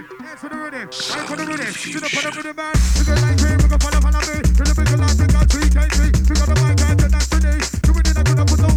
rhythm, dance to the rhythm, dance to the rhythm. To the of the man, we go like me, we go follow, follow me. To the big light, we got three KT. We got the mic and the dance to me. Do it in the good, put the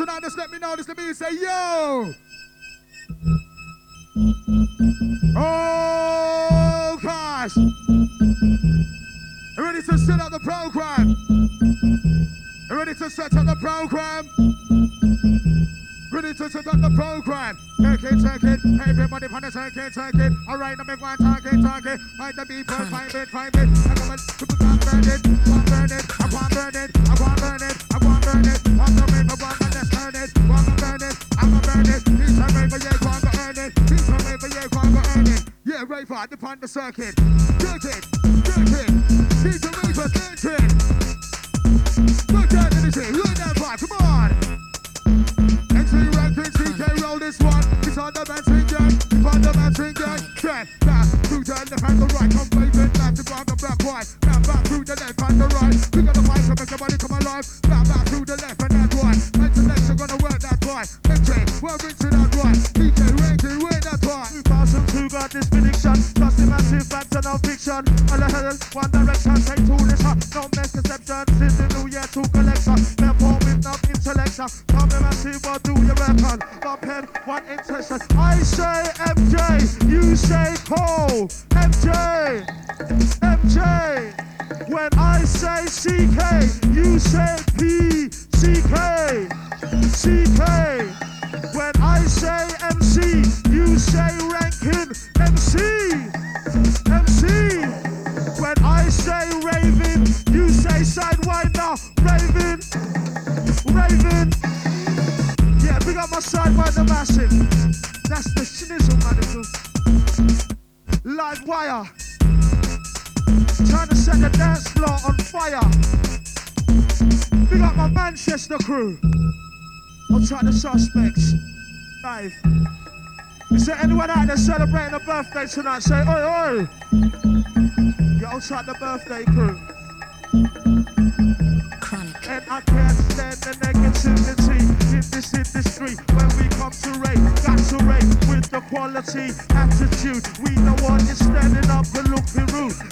tonight, just let me know. Just let me say, yo. Oh, gosh. You ready to set up the program? You ready to set up the program? Ready to set up the program. Take it, take it. Everybody on the take it, take it. All right, now make one target, target. Find the people, find it, find it. I come and to burn it, want burn it. I want burn it, I want burn it, I want burn it. Want to make a want to let's burn Yeah, raver, upon the circuit. Dirt it, it. Raver, dirt it. Look at it, look at that vibe, come on. MC Rankin, CK, roll this one. It's on the man it's on the man now, through the left and the right. Come favorite, Now back through the left and that right. The are gonna work that right. MJ, we're into that right. DJ Rankin, we're that right. 2002 got this prediction. Trust the massive facts and fiction. All the one direction, take two this. No misconception. Since the new year to collection. Therefore, with no intellection. Come and massive, what do you reckon? Got pen, one intention. I say MJ, you say Cole. MJ, MJ. When I say CK, you say P, CK, CK. When I say MC, you say Rankin, MC, MC. When I say Raven, you say Sidewinder, Raven, Raven. Yeah, big up my Sidewinder massive. That's the schnizzle, man. Live wire. Trying to set the dance floor on fire. Big up my Manchester crew. I'll try the suspects. Live. Is there anyone out there celebrating a birthday tonight? Say, oi, oi. You're outside the birthday crew. Chronic. And I can't stand the negativity in this industry. When we come to rave, got to rave with the quality attitude. We don't want it standing up and looking rude.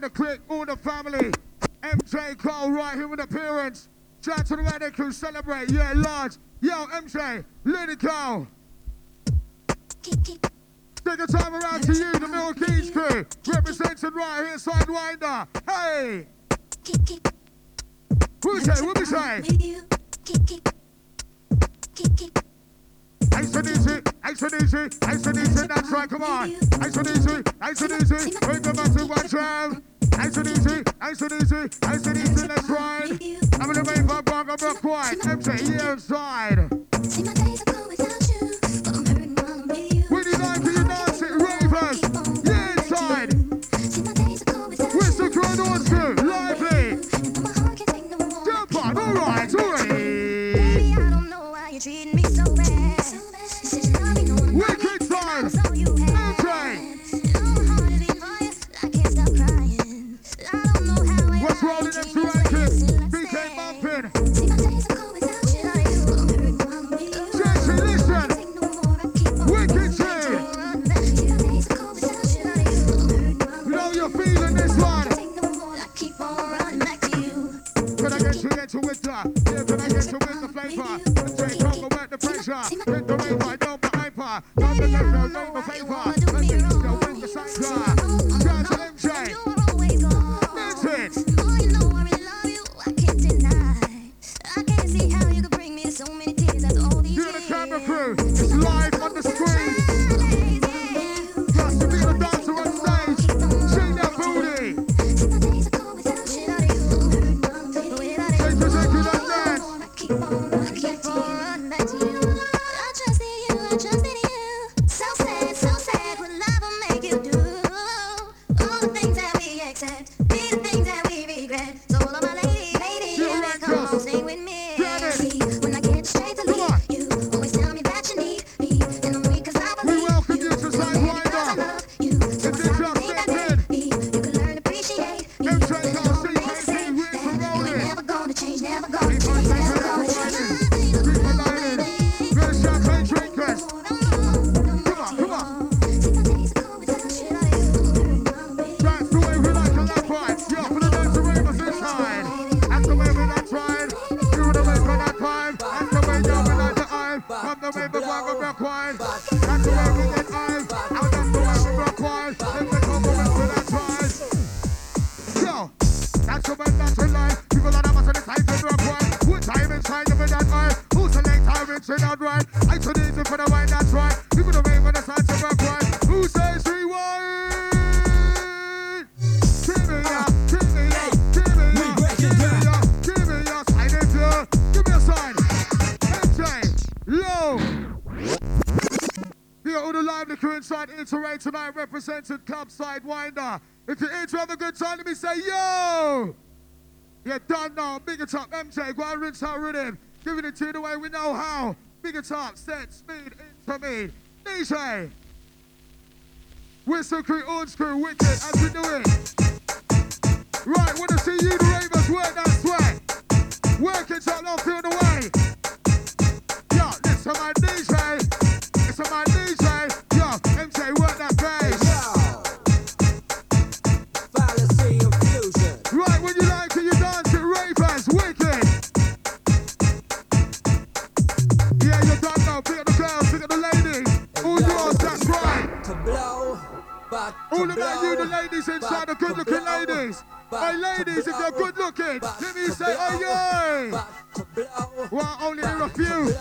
behind the quick, all the family. MJ Cole right here with appearance. Shout to the Radical celebrate. Yeah, large. Yo, MJ, let it go. Take a time around to you, the Mill Keys crew. Represented right here, Sidewinder. Hey! What we say? What we say? Ice and easy, ice and easy, ice and easy, that's right, come on. Ice and easy, ice and easy, bring the massive white round. Nice and easy, nice and easy, nice and easy. let's ride. I'm gonna make my bongo broke quiet. MC. We to you dance it, ravers. Yeah, inside. We're to Jump alright, here tonight representing Club Sidewinder. If you're here to have a good time, let me say, yo! Yeah, done now. Big it up, MJ. Go and rinse out rhythm. Giving it to you the way we know how. Big it up, set, speed, into me. DJ. Whistle crew, old crew, wicked, as we do it. Right, wanna see you, the ravers, work that sweat. Work it up, now feel the way. are good looking. Let me say, oh, yeah. Why only a few.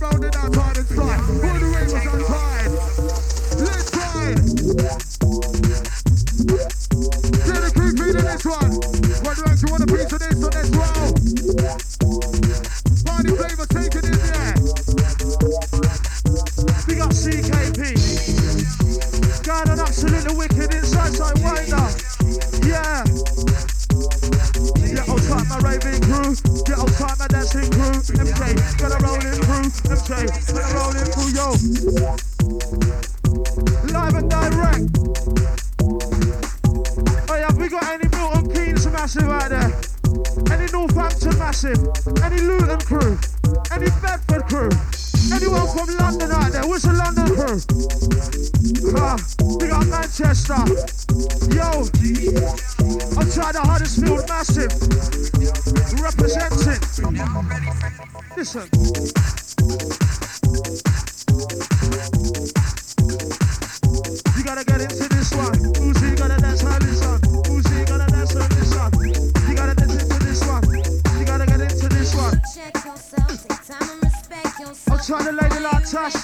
around in our the rain was untied.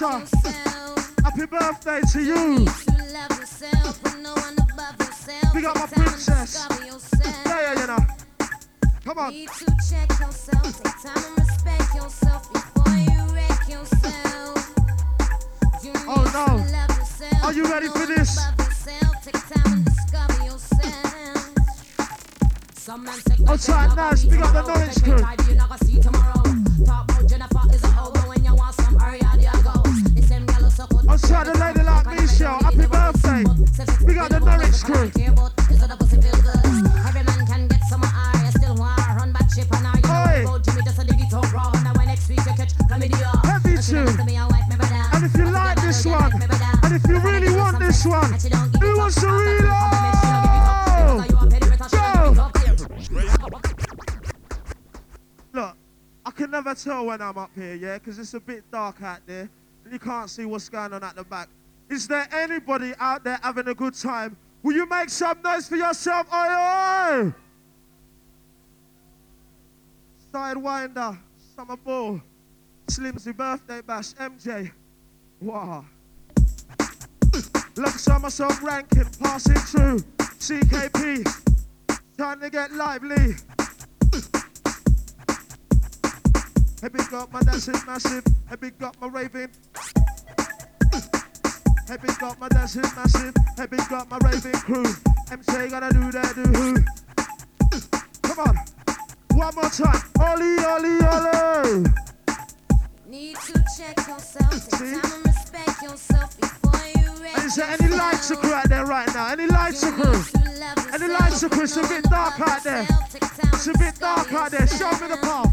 Lisa. Happy birthday to you. Big up my princess. Yeah, yeah, yeah. Come on. Need to check yourself. Take time and respect yourself before you wreck yourself. You oh no. Are you ready for this? Outside now. pick up the knowledge crew. On Saturday, lady like Michelle, happy birthday. We got the Norwich crew. Heavy tune. And if you like this one, and if you really want this one, who wants to reload? Go! Look, I can never tell when I'm up here, yeah, because it's a bit dark out there. You can't see what's going on at the back. Is there anybody out there having a good time? Will you make some noise for yourself? Oi, oi! Sidewinder, Summer Ball, Slimsy Birthday Bash, MJ. Wow. Look, at myself Rankin, passing through. CKP, time to get lively. Hey, big up my dancing massive. Hey, big up my raving. Hey, big up my dancing massive. Hey, big up my raving crew. MC gotta do that, do who? Come on. One more time. Ollie, Ollie, Ollie. Need to check yourself. See? Take time and respect yourself before you wreck Is there any lights crew out there right now? Any lights crew? Any lights crew? It's a bit dark out there. It's a bit dark out there. Show me the palm.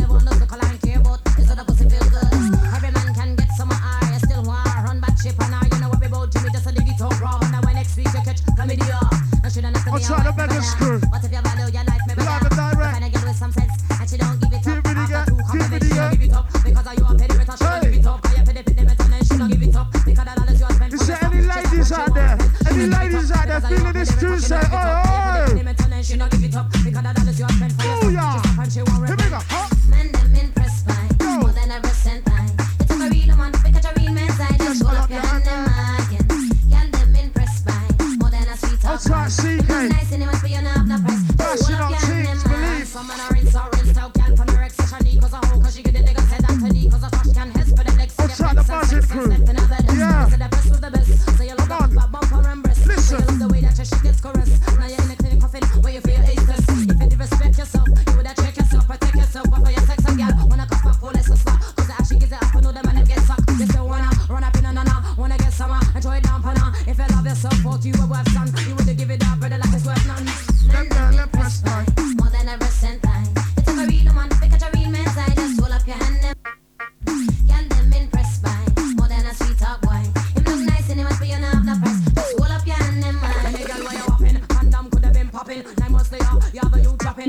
try to make a screw.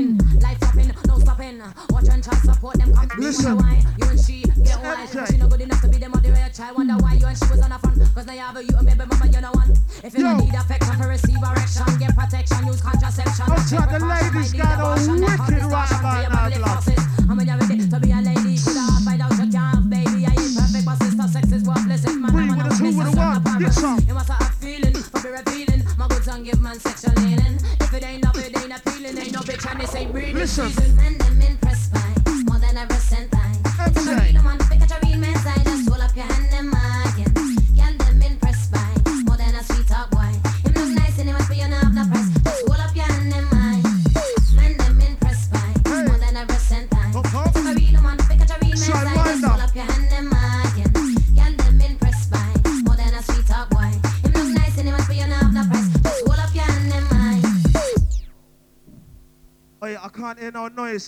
stopping. Life dropping, no stopping. Watch and try support them. Come Listen. Why you and she get wild. She no good enough to be the mother the rich. I wonder why you and she was on a front. Cause now you have a you and baby mama, you know one. If you need affection for receive erection, get protection, use contraception. That's right, the ladies got all wicked right about now, something.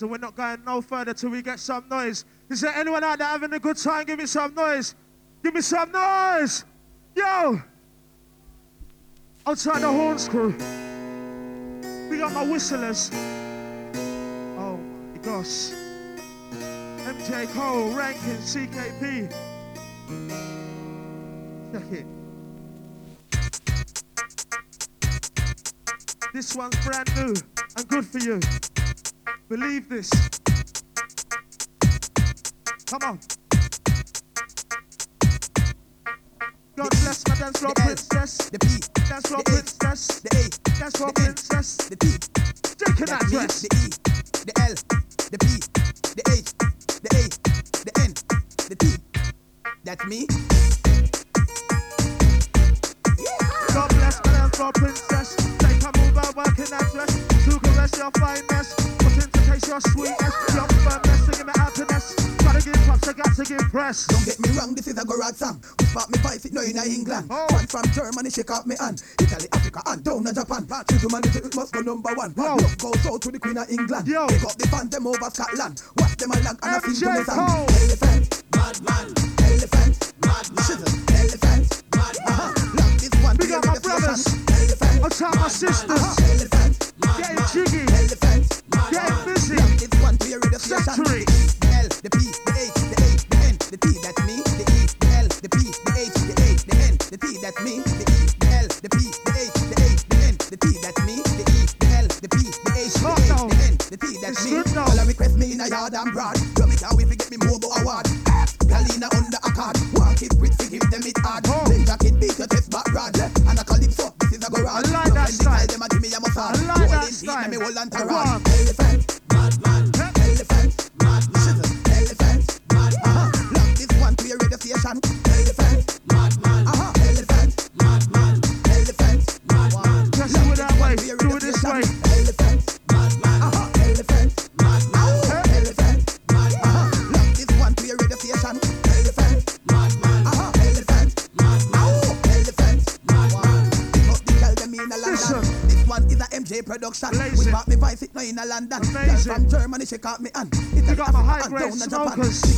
and we're not going no further till we get some noise. Is there anyone out there having a good time? Give me some noise. Give me some noise. Yo! Outside the horn crew. We got my whistlers. Oh my gosh. MJ Cole, Rankin, CKP. Check it. This one's brand new and good for you. Believe this. Come on. God bless my dance floor princess. The P. Dance floor princess. The A. Dance floor princess. The T. Take that dress. The E. The L. The P. The H. The A. The N. The T. That's me. God bless my dance floor princess. Take a move out, working that dress. To caress your finest? taste your sweetest. Young firm, messing in the happiness. Gotta give props, I got to give press. Don't get me wrong, this is a go song. We spot me five feet now in England. Oh. One from Germany, shake off me hand. Italy, Africa, and down to Japan. She's man it must go number one. Whoa. Love goes out to the Queen of England. Yo. Pick up the band, them over Scotland. Watch them along and I feel to the song. Elephant, madman. Elephant, madman. Elephant, madman. Uh-huh. Love this one. Big up my brothers. Elephant, I'll my sisters. Elephant, Getting jiggy. the peace Germany, she caught me on Italy, Africa, and down in Japan.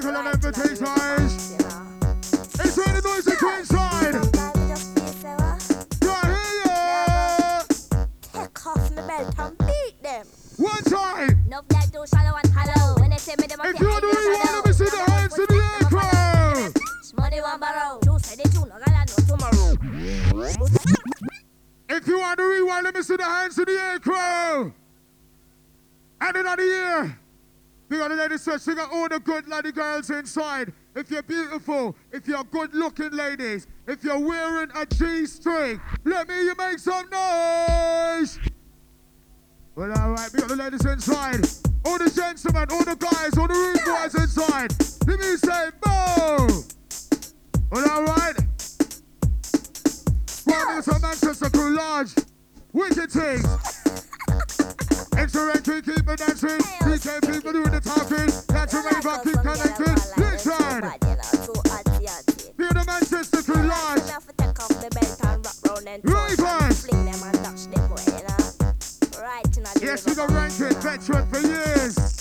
technical and advertisers. It's really noisy Queenside. Yeah, yeah. Kick off my belt and beat them. One time. No, that do shallow and hollow. When they say me, they If you're to well, let me see the hands in the air crowd. Money one it, two no tomorrow. If you want to rewind, let me see the hands in the air crowd. And in the air. The other lady says she got all the good lady girls inside. If you're beautiful, if you're good looking ladies, if you're wearing a G string, let me you make some noise. Well, alright, we got the ladies inside. All the gentlemen, all the guys, all the rude guys inside. Let me say, boom. Well, alright. Welcome to Manchester Crew Lodge. Wicked things. Extra entry, keep it dancing. DJ people doing the talking. Catch a rave up, keep connected. Listen. Near the Manchester Crew Lodge. Right on. Yes, we got Rankin veteran for years.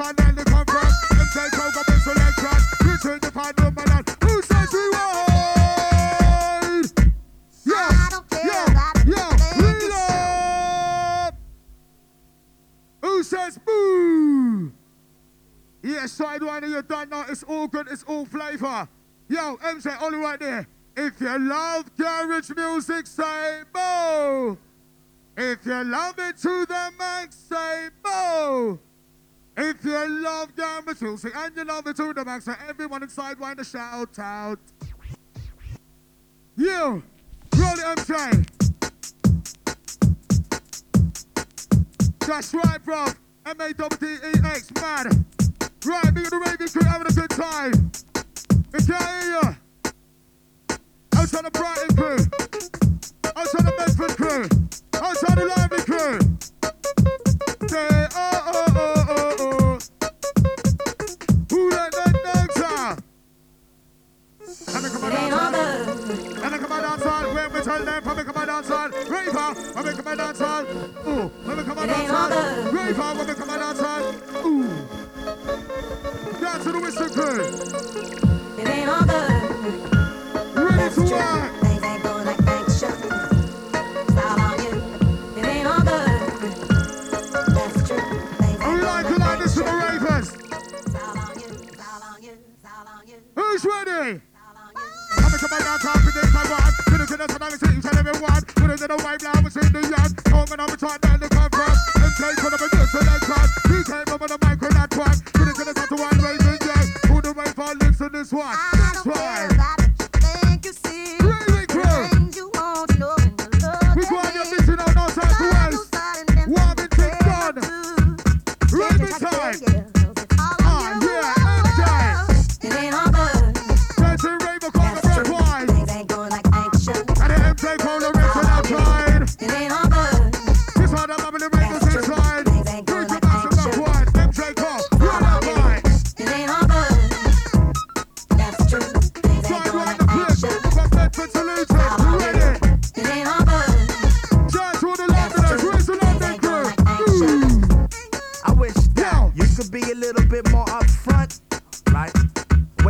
Who says we? Yeah, yeah, yeah. Who says boo? Yeah, you're done now. It's all good. It's all flavor. Yo, MJ, all right there. If you love garage music, say boo. If you love it to the max, say boo. If you love them, it's music and you love it to the max, so everyone inside want to shout out. You, roll the MJ. That's right, bro. M A W T E X, man. Right, me and the Raven crew having a good time. It's out here. Outside the Brighton crew. Outside the Bedford crew. Outside the Lively crew. Say, oh, oh. it all live. Come and come and dance hall. Rave on. Come and come and dance hall. Ooh. Come and come and dance hall. Rave on. Come and come and dance hall. Ooh. Dance to the whistle, girl.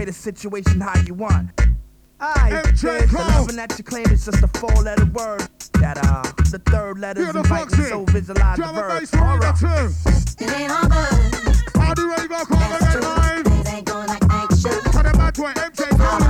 Equate situation how you want. I MJ the loving that you claim is just a four-letter word. That uh, the third letter is inviting, so visualize the verb. It ain't all good. do you go call the a line? Things ain't going like I. Cut it back to an MJ